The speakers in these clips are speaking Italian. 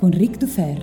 con Ric Dufer.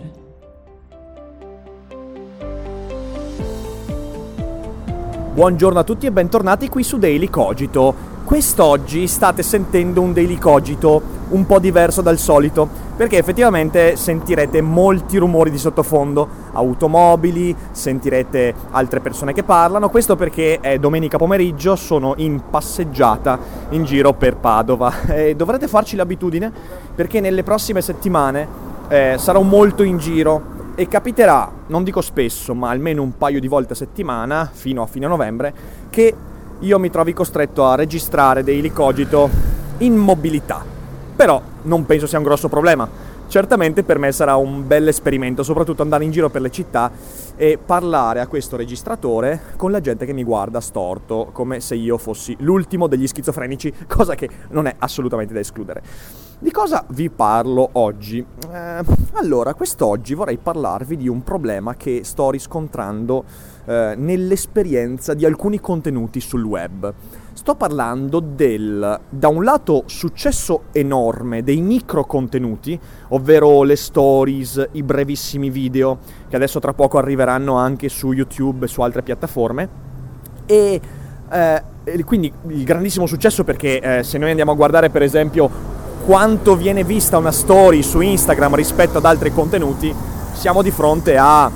Buongiorno a tutti e bentornati qui su Daily Cogito. Quest'oggi state sentendo un Daily Cogito un po' diverso dal solito, perché effettivamente sentirete molti rumori di sottofondo, automobili, sentirete altre persone che parlano, questo perché è domenica pomeriggio, sono in passeggiata in giro per Padova e dovrete farci l'abitudine perché nelle prossime settimane eh, sarò molto in giro e capiterà, non dico spesso, ma almeno un paio di volte a settimana, fino a fine novembre, che io mi trovi costretto a registrare dei licogito in mobilità. Però non penso sia un grosso problema certamente per me sarà un bel esperimento, soprattutto andare in giro per le città e parlare a questo registratore con la gente che mi guarda storto, come se io fossi l'ultimo degli schizofrenici, cosa che non è assolutamente da escludere. Di cosa vi parlo oggi? Eh, allora, quest'oggi vorrei parlarvi di un problema che sto riscontrando eh, nell'esperienza di alcuni contenuti sul web. Sto parlando del, da un lato, successo enorme dei micro contenuti, ovvero le stories, i brevissimi video, che adesso tra poco arriveranno anche su YouTube e su altre piattaforme, e eh, quindi il grandissimo successo perché eh, se noi andiamo a guardare per esempio quanto viene vista una story su Instagram rispetto ad altri contenuti, siamo di fronte a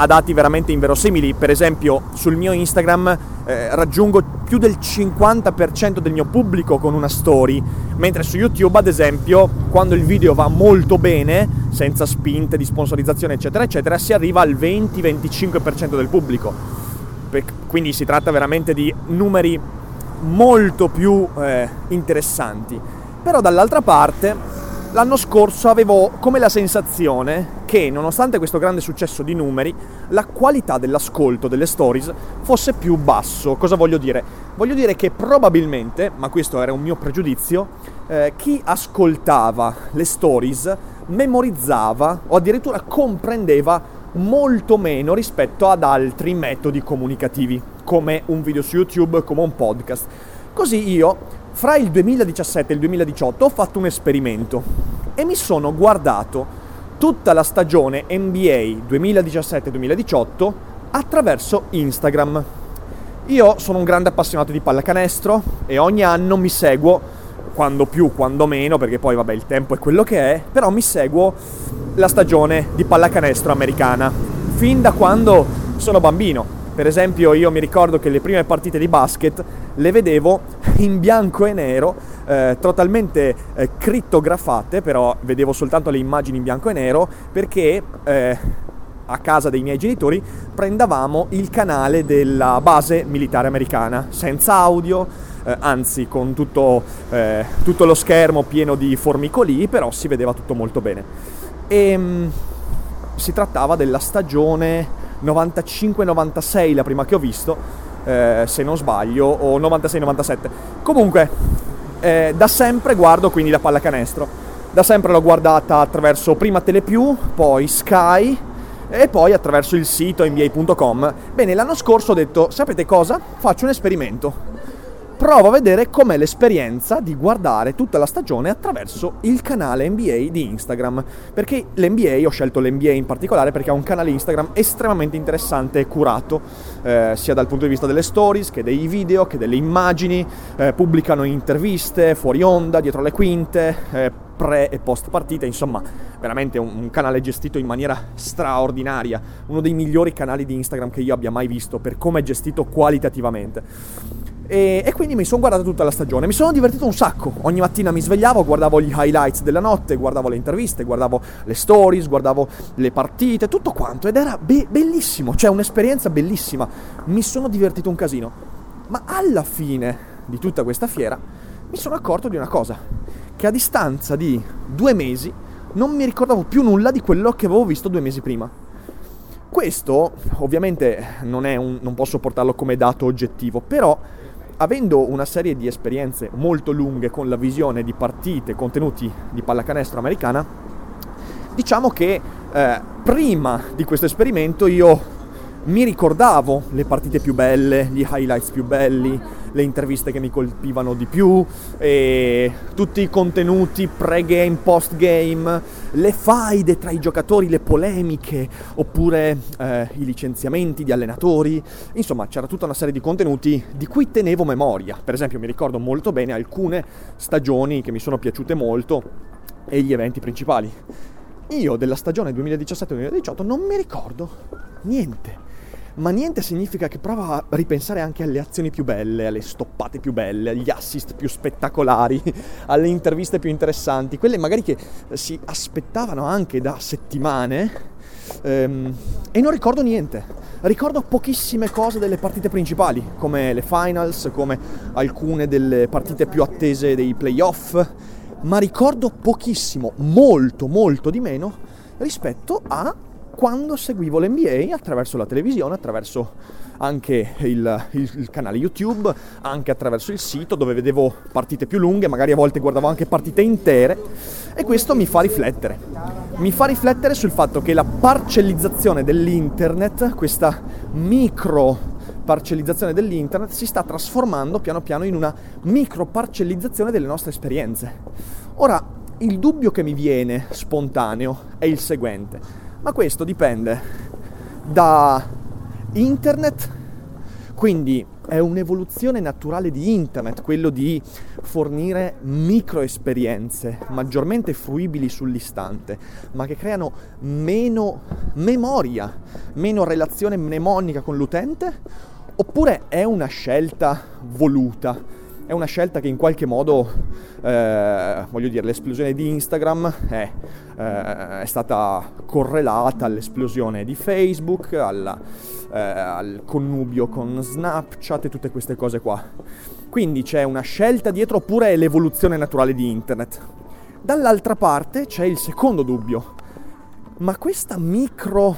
a dati veramente inverosimili. Per esempio, sul mio Instagram eh, raggiungo più del 50% del mio pubblico con una story, mentre su YouTube, ad esempio, quando il video va molto bene, senza spinte di sponsorizzazione, eccetera, eccetera, si arriva al 20-25% del pubblico. Quindi si tratta veramente di numeri molto più eh, interessanti. Però dall'altra parte L'anno scorso avevo come la sensazione che, nonostante questo grande successo di numeri, la qualità dell'ascolto delle stories fosse più basso. Cosa voglio dire? Voglio dire che probabilmente, ma questo era un mio pregiudizio, eh, chi ascoltava le stories memorizzava o addirittura comprendeva molto meno rispetto ad altri metodi comunicativi, come un video su YouTube, come un podcast. Così io fra il 2017 e il 2018 ho fatto un esperimento e mi sono guardato tutta la stagione NBA 2017-2018 attraverso Instagram. Io sono un grande appassionato di pallacanestro e ogni anno mi seguo, quando più, quando meno, perché poi vabbè il tempo è quello che è, però mi seguo la stagione di pallacanestro americana, fin da quando sono bambino. Per esempio io mi ricordo che le prime partite di basket le vedevo in bianco e nero, eh, totalmente eh, crittografate, però vedevo soltanto le immagini in bianco e nero perché eh, a casa dei miei genitori prendavamo il canale della base militare americana, senza audio, eh, anzi con tutto, eh, tutto, lo schermo pieno di formicoli, però si vedeva tutto molto bene. E ehm, mh, si trattava della stagione 95-96 la prima che ho visto, eh, se non sbaglio, o 96-97. Comunque, eh, da sempre guardo quindi la pallacanestro. Da sempre l'ho guardata attraverso prima Telepiù, poi Sky e poi attraverso il sito nba.com. Bene, l'anno scorso ho detto, sapete cosa? Faccio un esperimento. Provo a vedere com'è l'esperienza di guardare tutta la stagione attraverso il canale NBA di Instagram. Perché l'NBA, ho scelto l'NBA in particolare perché ha un canale Instagram estremamente interessante e curato, eh, sia dal punto di vista delle stories che dei video, che delle immagini, eh, pubblicano interviste fuori onda, dietro le quinte, eh, pre e post partita, insomma, veramente un, un, canale gestito in maniera straordinaria, uno dei migliori canali di Instagram che io abbia mai visto per come è gestito qualitativamente. E, e, quindi mi sono guardato tutta la stagione. Mi sono divertito un sacco. Ogni mattina mi svegliavo, guardavo gli highlights della notte, guardavo le interviste, guardavo le stories, guardavo le partite, tutto quanto. Ed era be- bellissimo, cioè un'esperienza bellissima. Mi sono divertito un casino. Ma alla fine di tutta questa fiera mi sono accorto di una cosa. Che a distanza di due mesi non mi ricordavo più nulla di quello che avevo visto due mesi prima. Questo ovviamente non, un, non posso portarlo come dato oggettivo, però avendo una serie di esperienze molto lunghe con la visione di partite, contenuti di pallacanestro americana, diciamo che eh, prima di questo esperimento io mi ricordavo le partite più belle, gli highlights più belli, le interviste che mi colpivano di più, tutti i contenuti pre-game, post-game, le faide tra i giocatori, le polemiche, oppure eh, i licenziamenti di allenatori. Insomma, c'era tutta una serie di contenuti di cui tenevo memoria. Per esempio, mi ricordo molto bene alcune stagioni che mi sono piaciute molto e gli eventi principali. Io della stagione 2017-2018 non mi ricordo niente ma niente significa che prova a ripensare anche alle azioni più belle, alle stoppate più belle, agli assist più spettacolari, alle interviste più interessanti, quelle magari che si aspettavano anche da settimane. Ehm, e non ricordo niente, ricordo pochissime cose delle partite principali, come le finals, come alcune delle partite più attese dei playoff, ma ricordo pochissimo, molto molto di meno rispetto a quando seguivo l'NBA attraverso la televisione, attraverso anche il, il, il, canale YouTube, anche attraverso il sito dove vedevo partite più lunghe, magari a volte guardavo anche partite intere e questo mi fa riflettere. Mi fa riflettere sul fatto che la parcellizzazione dell'internet, questa micro parcellizzazione dell'internet si sta trasformando piano piano in una micro parcellizzazione delle nostre esperienze. Ora, il dubbio che mi viene spontaneo è il seguente ma questo dipende da internet, quindi è un'evoluzione naturale di internet, quello di fornire micro esperienze maggiormente fruibili sull'istante, ma che creano meno memoria, meno relazione mnemonica con l'utente, oppure è una scelta voluta? È una scelta che in qualche modo, eh, voglio dire, l'esplosione di Instagram è, eh, è stata correlata all'esplosione di Facebook, alla, eh, al connubio con Snapchat e tutte queste cose qua. Quindi c'è una scelta dietro oppure è l'evoluzione naturale di Internet. Dall'altra parte c'è il secondo dubbio. Ma questa micro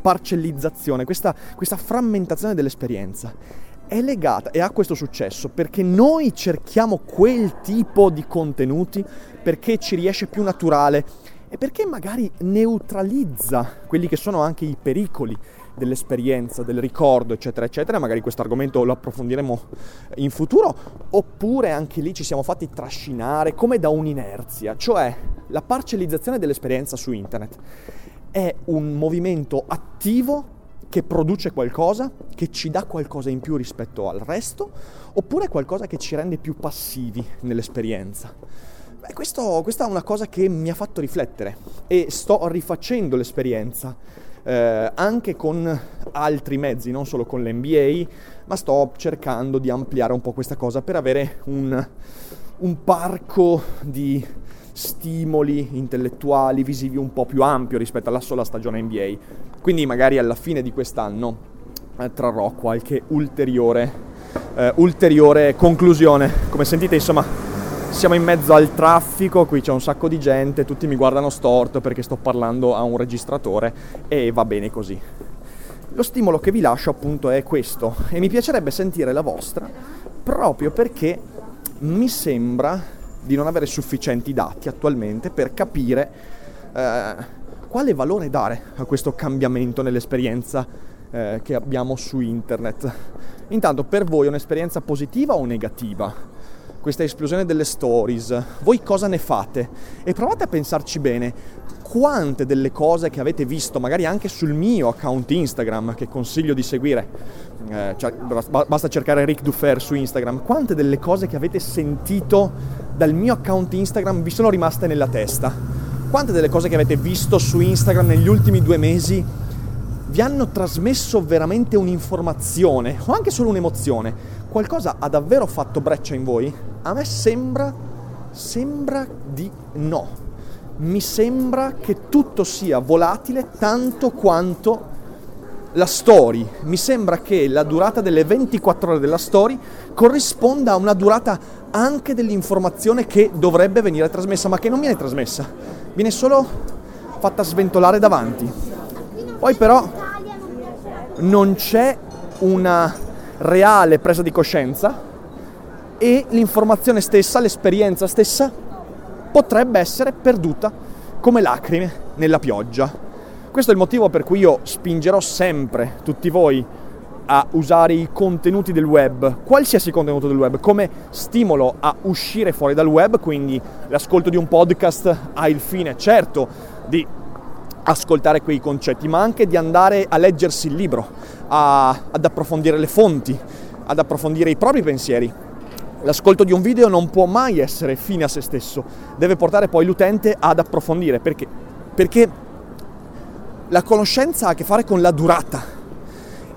parcellizzazione, questa, questa frammentazione dell'esperienza è legata e ha questo successo perché noi cerchiamo quel tipo di contenuti perché ci riesce più naturale e perché magari neutralizza quelli che sono anche i pericoli dell'esperienza, del ricordo, eccetera, eccetera. Magari questo argomento lo approfondiremo in futuro, oppure anche lì ci siamo fatti trascinare come da un'inerzia, cioè la parcellizzazione dell'esperienza su internet è un movimento attivo che produce qualcosa, che ci dà qualcosa in più rispetto al resto, oppure qualcosa che ci rende più passivi nell'esperienza. Beh, questo, questa è una cosa che mi ha fatto riflettere e sto rifacendo l'esperienza eh, anche con altri mezzi, non solo con l'NBA, ma sto cercando di ampliare un po' questa cosa per avere un, un parco di stimoli intellettuali, visivi un po' più ampio rispetto alla sola stagione NBA. Quindi magari alla fine di quest'anno eh, trarrò qualche ulteriore, eh, ulteriore conclusione. Come sentite, insomma, siamo in mezzo al traffico, qui c'è un sacco di gente, tutti mi guardano storto perché sto parlando a un registratore e va bene così. Lo stimolo che vi lascio appunto è questo e mi piacerebbe sentire la vostra proprio perché mi sembra di non avere sufficienti dati attualmente per capire eh, quale valore dare a questo cambiamento nell'esperienza eh, che abbiamo su internet. Intanto per voi è un'esperienza positiva o negativa? Questa esplosione delle stories, voi cosa ne fate? E provate a pensarci bene, quante delle cose che avete visto, magari anche sul mio account Instagram, che consiglio di seguire, eh, cioè, basta cercare Rick Dufer su Instagram, quante delle cose che avete sentito dal mio account Instagram vi sono rimaste nella testa? Quante delle cose che avete visto su Instagram negli ultimi due mesi vi hanno trasmesso veramente un'informazione o anche solo un'emozione? Qualcosa ha davvero fatto breccia in voi? A me sembra, sembra di no mi sembra che tutto sia volatile tanto quanto la story. Mi sembra che la durata delle 24 ore della story corrisponda a una durata anche dell'informazione che dovrebbe venire trasmessa, ma che non viene trasmessa, viene solo fatta sventolare davanti. Poi però non c'è una reale presa di coscienza e l'informazione stessa, l'esperienza stessa potrebbe essere perduta come lacrime nella pioggia. Questo è il motivo per cui io spingerò sempre tutti voi a usare i contenuti del web, qualsiasi contenuto del web, come stimolo a uscire fuori dal web, quindi l'ascolto di un podcast ha il fine certo di ascoltare quei concetti, ma anche di andare a leggersi il libro, a, ad approfondire le fonti, ad approfondire i propri pensieri, L'ascolto di un video non può mai essere fine a se stesso, deve portare poi l'utente ad approfondire. Perché? Perché la conoscenza ha a che fare con la durata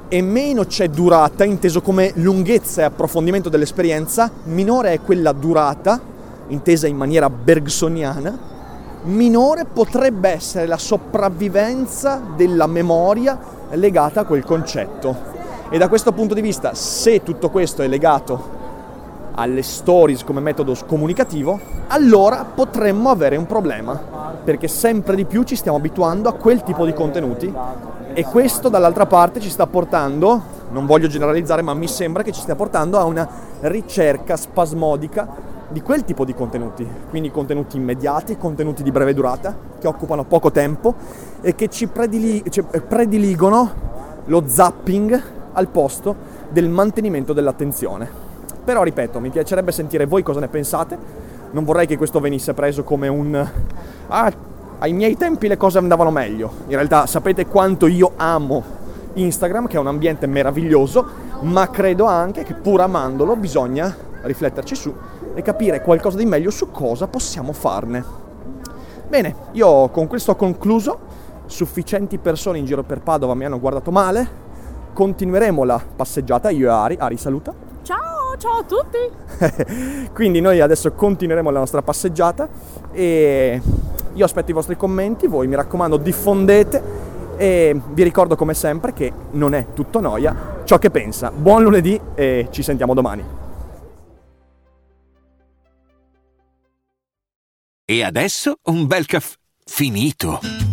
e meno c'è durata, inteso come lunghezza e approfondimento dell'esperienza, minore è quella durata, intesa in maniera bergsoniana, minore potrebbe essere la sopravvivenza della memoria legata a quel concetto. E da questo punto di vista, se tutto questo è legato alle stories come metodo comunicativo, allora potremmo avere un problema, perché sempre di più ci stiamo abituando a quel tipo di contenuti e questo dall'altra parte ci sta portando, non voglio generalizzare, ma mi sembra che ci stia portando a una ricerca spasmodica di quel tipo di contenuti, quindi contenuti immediati, contenuti di breve durata, che occupano poco tempo e che ci predili- cioè, prediligono lo zapping al posto del mantenimento dell'attenzione. Però ripeto, mi piacerebbe sentire voi cosa ne pensate. Non vorrei che questo venisse preso come un... Ah, ai miei tempi le cose andavano meglio. In realtà sapete quanto io amo Instagram, che è un ambiente meraviglioso, ma credo anche che pur amandolo bisogna rifletterci su e capire qualcosa di meglio su cosa possiamo farne. Bene, io con questo ho concluso. Sufficienti persone in giro per Padova mi hanno guardato male. Continueremo la passeggiata, io e Ari. Ari saluta. Ciao! ciao a tutti! Quindi noi adesso continueremo la nostra passeggiata e io aspetto i vostri commenti, voi mi raccomando diffondete e vi ricordo come sempre che non è tutto noia ciò che pensa. Buon lunedì e ci sentiamo domani. E adesso un bel caffè finito.